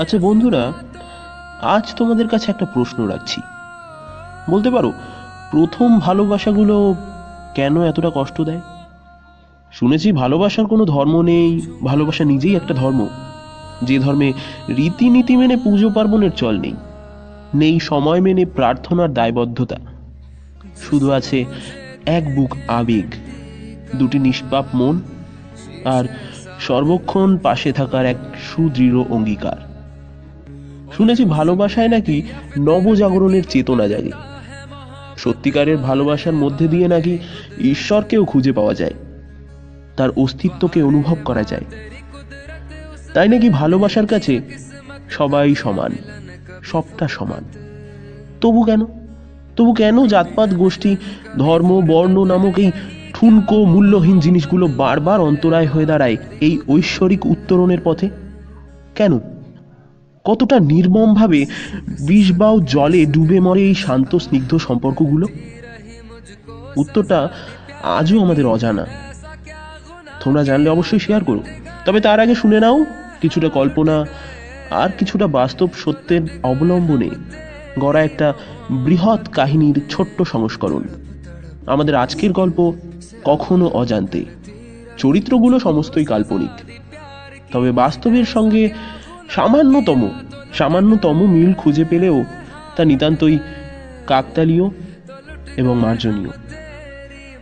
আচ্ছা বন্ধুরা আজ তোমাদের কাছে একটা প্রশ্ন রাখছি। বলতে পারো প্রথম ভালোবাসাগুলো কেন এতটা কষ্ট দেয়? শুনেছি ভালোবাসার কোনো ধর্ম নেই, ভালোবাসা নিজেই একটা ধর্ম। যে ধর্মে রীতিনীতি মেনে পুজো পার্বণের চল নেই নেই সময় মেনে প্রার্থনার দায়বদ্ধতা। শুধু আছে এক বুক আবেগ, দুটি নিষ্পাপ মন, আর সর্বক্ষণ পাশে থাকার এক সুদৃঢ় অঙ্গীকার। শুনেছি ভালোবাসায় নাকি নবজাগরণের চেতনা জাগে। সত্যিকারের ভালোবাসার মধ্যে দিয়ে নাকি ঈশ্বরকেও খুঁজে পাওয়া যায়? তার অস্তিত্বকে অনুভব করা যায়। তাই নাকি ভালোবাসার কাছে সবাই সমান, সবটা সমান? তবু কেন? তবু কেন জাতপাত, গোষ্ঠী, ধর্ম, বর্ণ নামক এই ঠুনকো মূল্যহীন জিনিসগুলো বারবার অন্তরায় হয়ে দাঁড়ায় এই ঐশ্বরিক উত্তরণের পথে? কেন? কতটা নির্মমভাবে বিষবাও জলে ডুবে মরে এই শান্ত, স্নিগ্ধ সম্পর্কগুলো? উত্তরটা আজও আমাদের অজানা। তোমরা জানলে অবশ্যই শেয়ার করো। তবে তার আগে শুনে নাও, কিছুটা কল্পনা আর কিছুটা বাস্তব সত্যের অবলম্বনে গড়া একটা বৃহৎ কাহিনীর ছোট্ট সংস্করণ। আমাদের আজকের গল্প কখনো অজান্তে। চরিত্রগুলো সমস্তই কাল্পনিক। তবে বাস্তবের সঙ্গে সামান্যতম সামান্যতম মিল খুঁজে পেলেও তা নিতান্তই কাকতালীয় এবং মার্জনীয়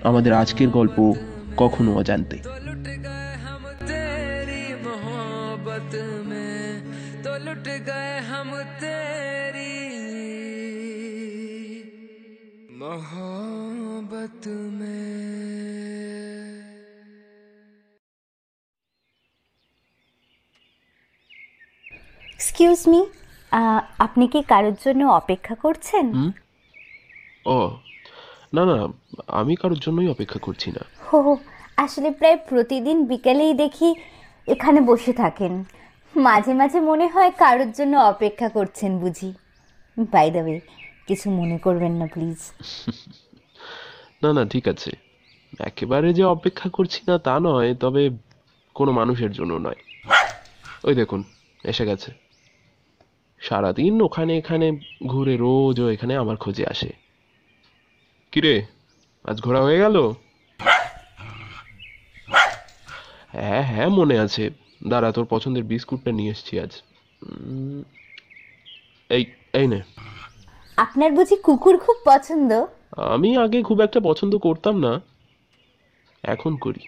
আমাদের আজকের গল্প কখনো অজান্তে तेरी मोहब्बत में तो लुट गए हम तेरी मोहब्बत में এক্সকিউজ মি আপনি কি কারোর জন্য অপেক্ষা করছেন? ও না না আমি কারোর জন্যই অপেক্ষা করছি না। হো হো, আসলে প্রায় প্রতিদিন বিকেলেই দেখি এখানে বসে থাকেন। মাঝে মাঝে মনে হয় কারোর জন্য অপেক্ষা করছেন বুঝি। বাই দ্য ওয়ে কিছু মনে করবেন না প্লিজ না না ঠিক আছে। একেবারে যে অপেক্ষা করছি না তা নয় তবে কোনো মানুষের জন্য নয়। ওই দেখুন এসে গেছে। সারাদিন ওখানে এখানে ঘুরে রোজ ও এখানে আমার খোঁজে আসে। কিরে আজ ঘোরা হয়ে গেল? হ্যাঁ হ্যাঁ মনে আছে। দাঁড়া তোর পছন্দের বিস্কুটটা নিয়ে এসেছি আজ। এই এই নে। আপনার বুঝি কুকুর খুব পছন্দ? আমি আগে খুব একটা পছন্দ করতাম না। এখন করি।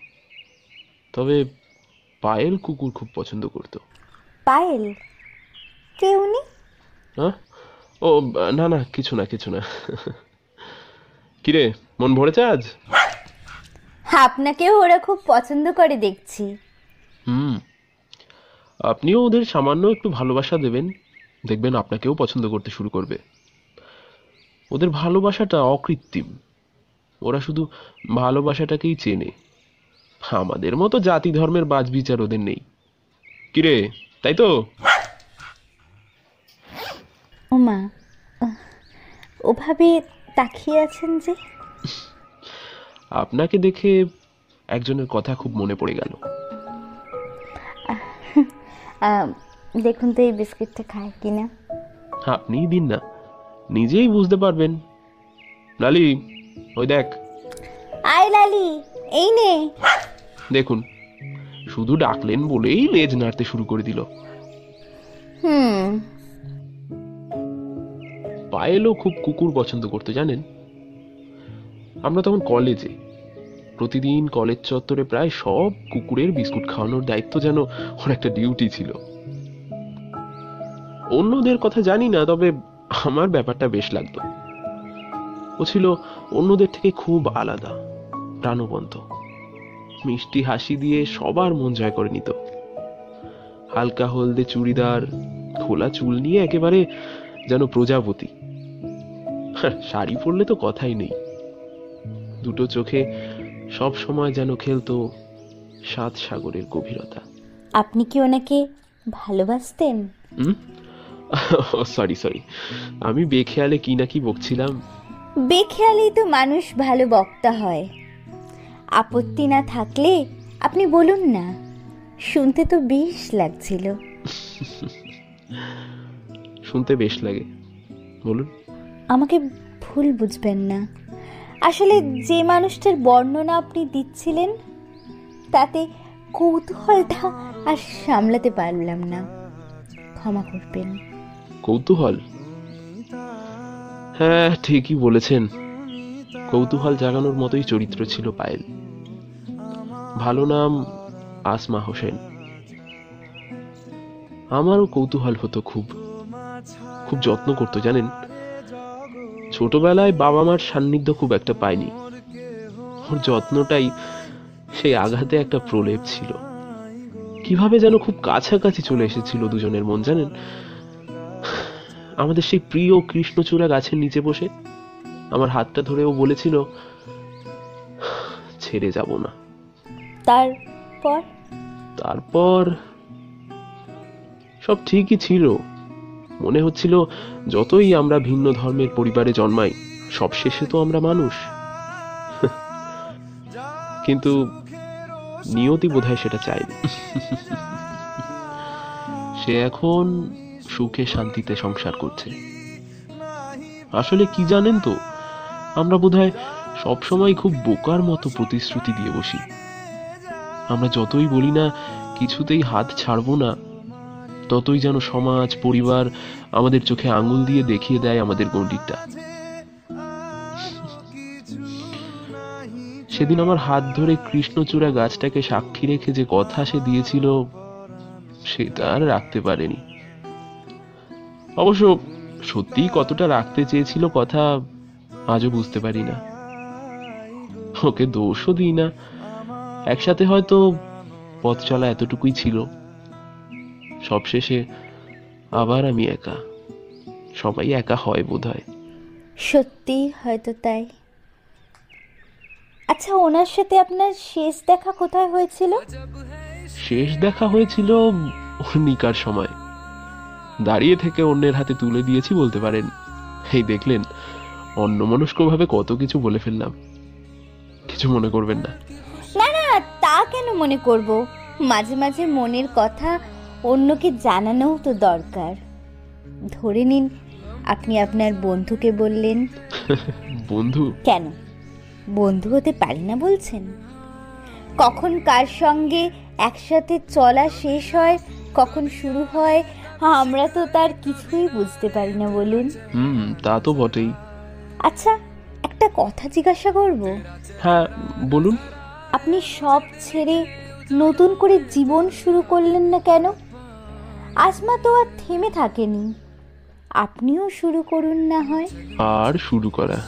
তবে পায়েল কুকুর খুব পছন্দ করতো। পায়েল? কে উনি হ্যাঁ? ও না না কিছু না কিছু না। কিরে মন ভরেছে আজ? আপনাকেও ওরা খুব পছন্দ করে দেখছি। হুম। আপনিও ওদের সামান্য একটু ভালোবাসা দেবেন। দেখবেন আপনাকেও পছন্দ করতে শুরু করবে। ওদের ভালোবাসাটা অকৃত্রিম। ওরা শুধু ভালোবাসাটাকেই চেনে। আমাদের মতো জাতি ধর্মের বাজ বিচার ওদের নেই। কিরে তাই তো? আহ, ওভাবে তাকিয়ে আছেন যে? আপনাকে দেখে একজনের কথা খুব মনে পড়ে গেল। দেখুন তো এই বিস্কিটটা খায় কিনা। আপনিই দিন না নিজেই বুঝতে পারবেন। লালি ওই দেখ। আয় লালি এই নে। দেখুন শুধু ডাকলেন বলেই লেজ নাড়তে শুরু করে দিল। হুম। পায়েলও খুব কুকুর পছন্দ করতে, জানেন? আমরা তখন কলেজে প্রতিদিন কলেজ চত্বরে প্রায় সব কুকুরের বিস্কুট খাওয়ানোর দায়িত্ব যেন ওর একটা ডিউটি ছিল। অন্যদের কথা জানি না, তবে আমার ব্যাপারটা বেশ লাগতো। ও ছিল অন্যদের থেকে খুব আলাদা, প্রাণবন্ত। মিষ্টি হাসি দিয়ে সবার মন জয় করে নিত। হালকা হলদে চুড়িদার, খোলা চুল নিয়ে একেবারে যেন প্রজাপতি। শাড়ি পরলে তো কথাই নেই। দুটো চোখে সব সময় যেন খেলতো সাত সাগরের গভীরতা। আপনি কি ওনাকে ভালোবাসতেন? সরি সরি আমি বেখেয়ালে কি না কি বকছিলাম। বেখেয়ালেই তো মানুষ ভালো বক্তা হয়। আপত্তি না থাকলে আপনি বলুন না। শুনতে তো বেশ লাগছিল। শুনতে বেশ লাগে। বলুন। আমাকে ভুল বুঝবেন না। আসলে যে মানুষটার বর্ণনা আপনি দিচ্ছিলেন, তাতে কৌতূহলটা আর সামলাতে পারলাম না। ক্ষমা করবেন। কৌতূহল? হ্যাঁ ঠিকই বলেছেন। কৌতূহল জাগানোর মতোই চরিত্র ছিল পায়েল। ভালো নাম আসমা হোসেন। আমারও কৌতূহল হতো খুব। খুব যত্ন করতো, জানেন? ছোটবেলায় বাবা মার সান্নিধ্য খুব একটা পাইনি। ওর যত্নটাই সেই আঘাতে একটা প্রলেপ ছিল। কীভাবে যেন খুব কাছাকাছি চলে এসেছিল দুজনের মন জানেন? আমাদের সেই প্রিয় কৃষ্ণচূড়া গাছের নিচে বসে আমার হাতটা ধরে ও বলেছিল ছেড়ে যাব না। তারপর? তারপর সব ঠিকই ছিল। মনে হচ্ছিল যতই আমরা ভিন্ন ধর্মের পরিবারে জন্মাই সব শেষে তো আমরা মানুষ। কিন্তু নিয়তি বোধহয় সেটা চায়নি। সে এখন সুখে শান্তিতে সংসার করছে। আসলে কি জানেন তো, আমরা বোধহয় সবসময় খুব বোকার মতো প্রতিশ্রুতি দিয়ে বসি। আমরা যতই বলি না, কিছুতেই হাত ছাড়বো না ততই যেন সমাজ, পরিবার আমাদের চোখে আঙুল দিয়ে দেখিয়ে দেয় আমাদের গণ্ডিটা সেদিন আমার হাত ধরে কৃষ্ণচূড়া গাছটাকে সাক্ষী রেখে যে কথা সে দিয়েছিল, সেটা আর রাখতে পারেনি। অবশ্য সত্যিই কতটা রাখতে চেয়েছিল কথা আজও বুঝতে পারি না। ওকে দোষও দিই না। একসাথে হয়তো পথ চলা এতটুকুই ছিল। সবশেষে আবার আমি একা। সবাই একা হয় বোধহয়। সত্যি হয়তো তাই। আচ্ছা ওনার সাথে আপনার শেষ দেখা কোথায় হয়েছিল? শেষ দেখা হয়েছিল নিকার সময়। দাঁড়িয়ে থেকে অন্যের হাতে তুলে দিয়েছি বলতে পারেন। এই দেখলেন অন্যমনস্কভাবে কত কিছু বলে ফেললাম। কিছু মনে করবেন না। না না তা কেন মনে করব? মাঝে মাঝে মনের কথা অন্যকে জানানোও তো দরকার। ধরে নিন আপনি আপনার বন্ধুকে বললেন। বন্ধু? কেন? বন্ধু হতে পারি না বলছেন? কখন কার সঙ্গে একসাথে চলা শেষ হয় কখন শুরু হয় আমরা তো তার কিছুই বুঝতে পারি না বলুন। হুম তা তো বটেই। আচ্ছা একটা কথা জিজ্ঞাসা করব। হ্যাঁ বলুন। আপনি সব ছেড়ে নতুন করে জীবন শুরু করলেন না কেন? আসমা তো আর থেমে থাকেনি। আপনিও শুরু করুন না হয়। আর শুরু করা।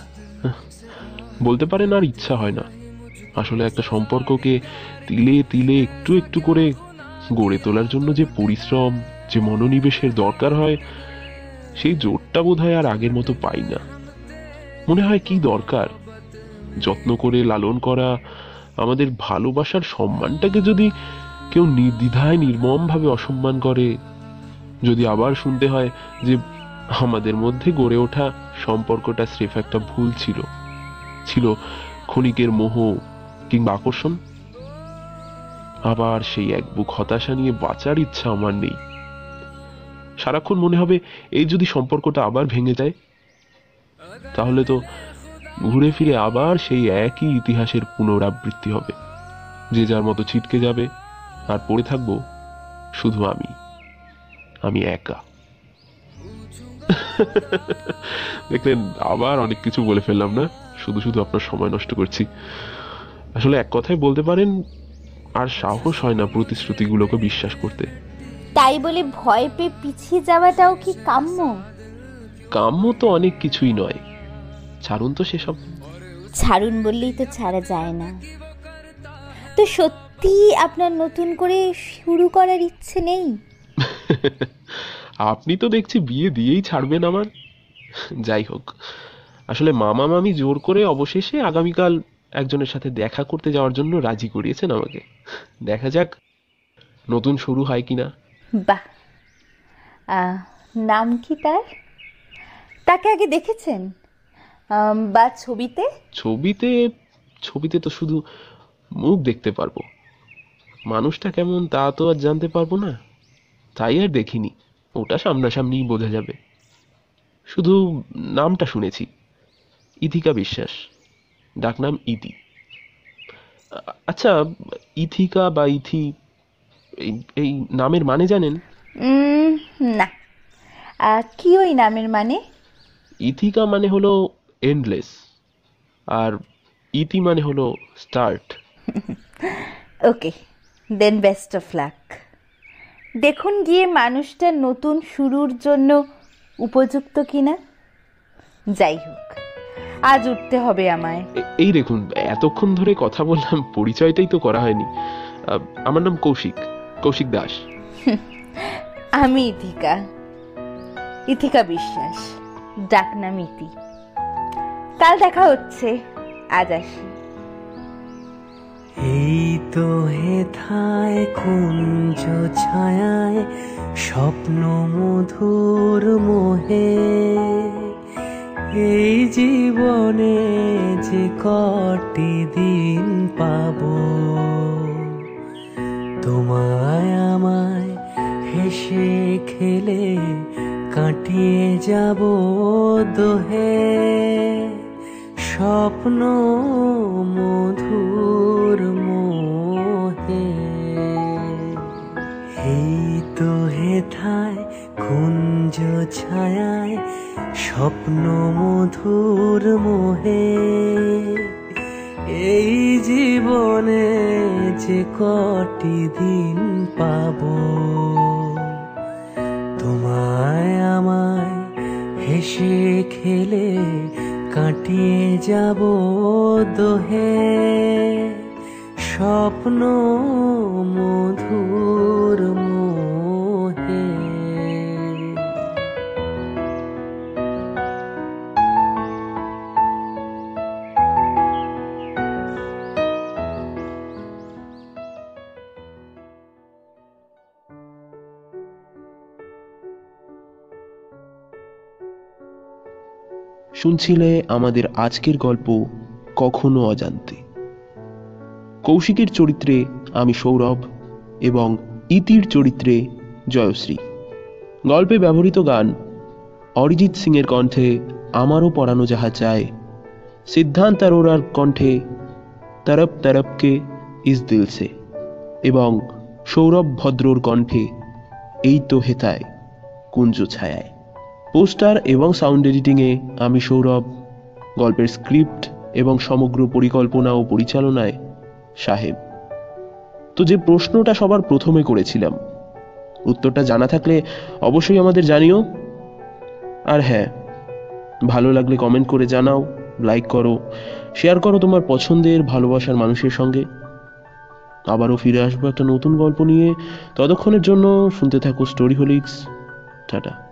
বলতে পারেন আর ইচ্ছা হয় না। আসলে একটা সম্পর্ককে তিলে তিলে একটু একটু করে গড়ে তোলার জন্য যে পরিশ্রম, যে মনোনিবেশের দরকার হয়, সেই জোরটা বোধ হয় আর আগের মতো পাই না। মনে হয় কি দরকার? যত্ন করে লালন করা, আমাদের ভালোবাসার সম্মানটাকে যদি কেউ নির্দ্বিধায় নির্মমভাবে অসম্মান করে যদি আবার শুনতে হয় যে আমাদের মধ্যে গড়ে ওঠা সম্পর্কটা স্রেফ একটা ভুল ছিল ছিল ক্ষণিকের মোহ কিংবা আকর্ষণ, আবার সেই এক বুক হতাশা নিয়ে বাঁচার ইচ্ছা আমার নেই। সারাক্ষণ মনে হবে এই যদি সম্পর্কটা আবার ভেঙে যায়, তাহলে তো ঘুরে ফিরে আবার সেই একই ইতিহাসের পুনরাবৃত্তি হবে। যে যার মতো ছিটকে যাবে, আর পড়ে থাকব শুধু আমি। আমি একা। দেখলেন আবার অনেক কিছু বলে ফেললাম না? শুধু শুধু আপনার সময় নষ্ট করছি। আসলে এক কথায় বলতে পারেন আর সাহস হয় না প্রতিশ্রুতিগুলোকে বিশ্বাস করতে। তাই বলে ভয় পেয়ে পিছিয়ে যাওয়াটাও কি কাম্য? কাম্য তো অনেক কিছুই নয়। ছাড়ুন তো সেসব। ছাড়ুন বললেই তো ছাড়া যায় না। তো সত্যি আপনার নতুন করে শুরু করার ইচ্ছে নেই? আপনি তো দেখছি বিয়ে দিয়েই ছাড়বেন আমার। যাই হোক আসলে মামা মামি জোর করে অবশেষে আগামীকাল একজনের সাথে দেখা করতে যাওয়ার জন্য রাজি করিয়েছেন আমাকে। দেখা যাক নতুন শুরু হয় কিনা। বাহ। আহ, নাম কি তার? তাকে আগে দেখেছেন? বা ছবিতে? ছবিতে ছবিতে তো শুধু মুখ দেখতে পারব। মানুষটা কেমন তা তো আর জানতে পারব না। তাই আর দেখিনি। ওটা সামনাসামনিই বোঝা যাবে। শুধু নামটা শুনেছি। ইথিকা বিশ্বাস। ডাকনাম ইতি। আচ্ছা ইথিকা বা ইথি এই- নামের মানে জানেন? না। কি ওই নামের মানে? ইথিকা মানে হলো এন্ডলেস আর ইতি মানে হলো start okay then best of luck দেখুন গিয়ে মানুষটা নতুন শুরুর জন্য উপযুক্ত কিনা। যাই হোক আজ উঠতে হবে আমায়। এই দেখুন এতক্ষণ ধরে কথা বললাম পরিচয়টাই তো করা হয়নি। আমার নাম কৌশিক কৌশিক দাস। আমি ইথিকা ইথিকা বিশ্বাস ডাকনাম ইতি। কাল দেখা হচ্ছে আজ আসি। এই তো হেথায় কুঞ্জ ছায়ায়, স্বপ্ন মধুর মোহে। এই জীবনে যে কটি দিন পাব, তোমায় আমায় হেসে খেলে কাটিয়ে যাব দোহে। স্বপ্ন মধুর তো হেথায় কুঞ্জ ছায়ায়, স্বপ্ন মধুর মোহে। এই জীবনে যে কটি দিন পাবো, তোমায় আমায় হেসে খেলে কাটিয়ে যাব দোহে। স্বপ্ন মধুর শুনছিলে আমাদের আজকের গল্প কখনো অজান্তে। কৌশিকের চরিত্রে আমি সৌরভ এবং ইতির চরিত্রে জয়শ্রী। গল্পে ব্যবহৃত গান অরিজিৎ সিংয়ের কণ্ঠে আমারও পড়ানো যাহা চায়, সিদ্ধান্ত অরোরার কণ্ঠে তরপ তরপকে ইস দিল সে এবং সৌরভ ভদ্রর কণ্ঠে এই তো হেতায় কুঞ্জ ছায়ায়। পোস্টার এবং সাউন্ড এডিটিংয়ে আমি সৌরভ। গল্পের স্ক্রিপ্ট এবং সমগ্র পরিকল্পনা ও পরিচালনায় সাহেব। তো যে প্রশ্নটা সবার প্রথমে করেছিলাম, উত্তরটা জানা থাকলে অবশ্যই আমাদের জানিও। আর হ্যাঁ ভালো লাগলে কমেন্ট করে জানাও লাইক করো শেয়ার করো তোমার পছন্দের ভালোবাসার মানুষের সঙ্গে। আবারও ফিরে আসব একটা নতুন গল্প নিয়ে। ততক্ষণের জন্য শুনতে থাকো স্টোরি হোলিক্স টাটা।